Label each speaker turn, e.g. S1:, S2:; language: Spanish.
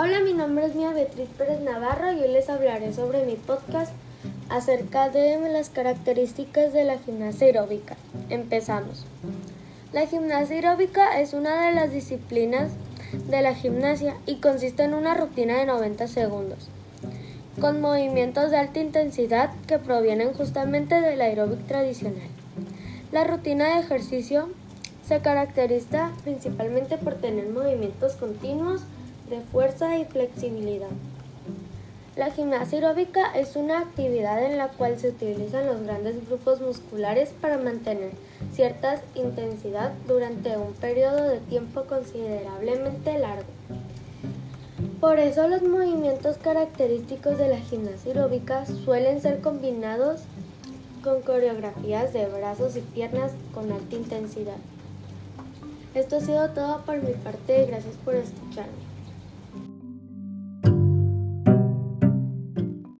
S1: Hola, mi nombre es Mía Beatriz Pérez Navarro y hoy les hablaré sobre mi podcast acerca de las características de la gimnasia aeróbica. Empezamos. La gimnasia aeróbica es una de las disciplinas de la gimnasia y consiste en una rutina de 90 segundos, con movimientos de alta intensidad que provienen justamente del aeróbic tradicional. La rutina de ejercicio se caracteriza principalmente por tener movimientos continuos de fuerza y flexibilidad. La gimnasia aeróbica es una actividad en la cual se utilizan los grandes grupos musculares para mantener cierta intensidad durante un periodo de tiempo considerablemente largo. Por eso los movimientos característicos de la gimnasia aeróbica suelen ser combinados con coreografías de brazos y piernas con alta intensidad. Esto ha sido todo por mi parte, gracias por escucharme.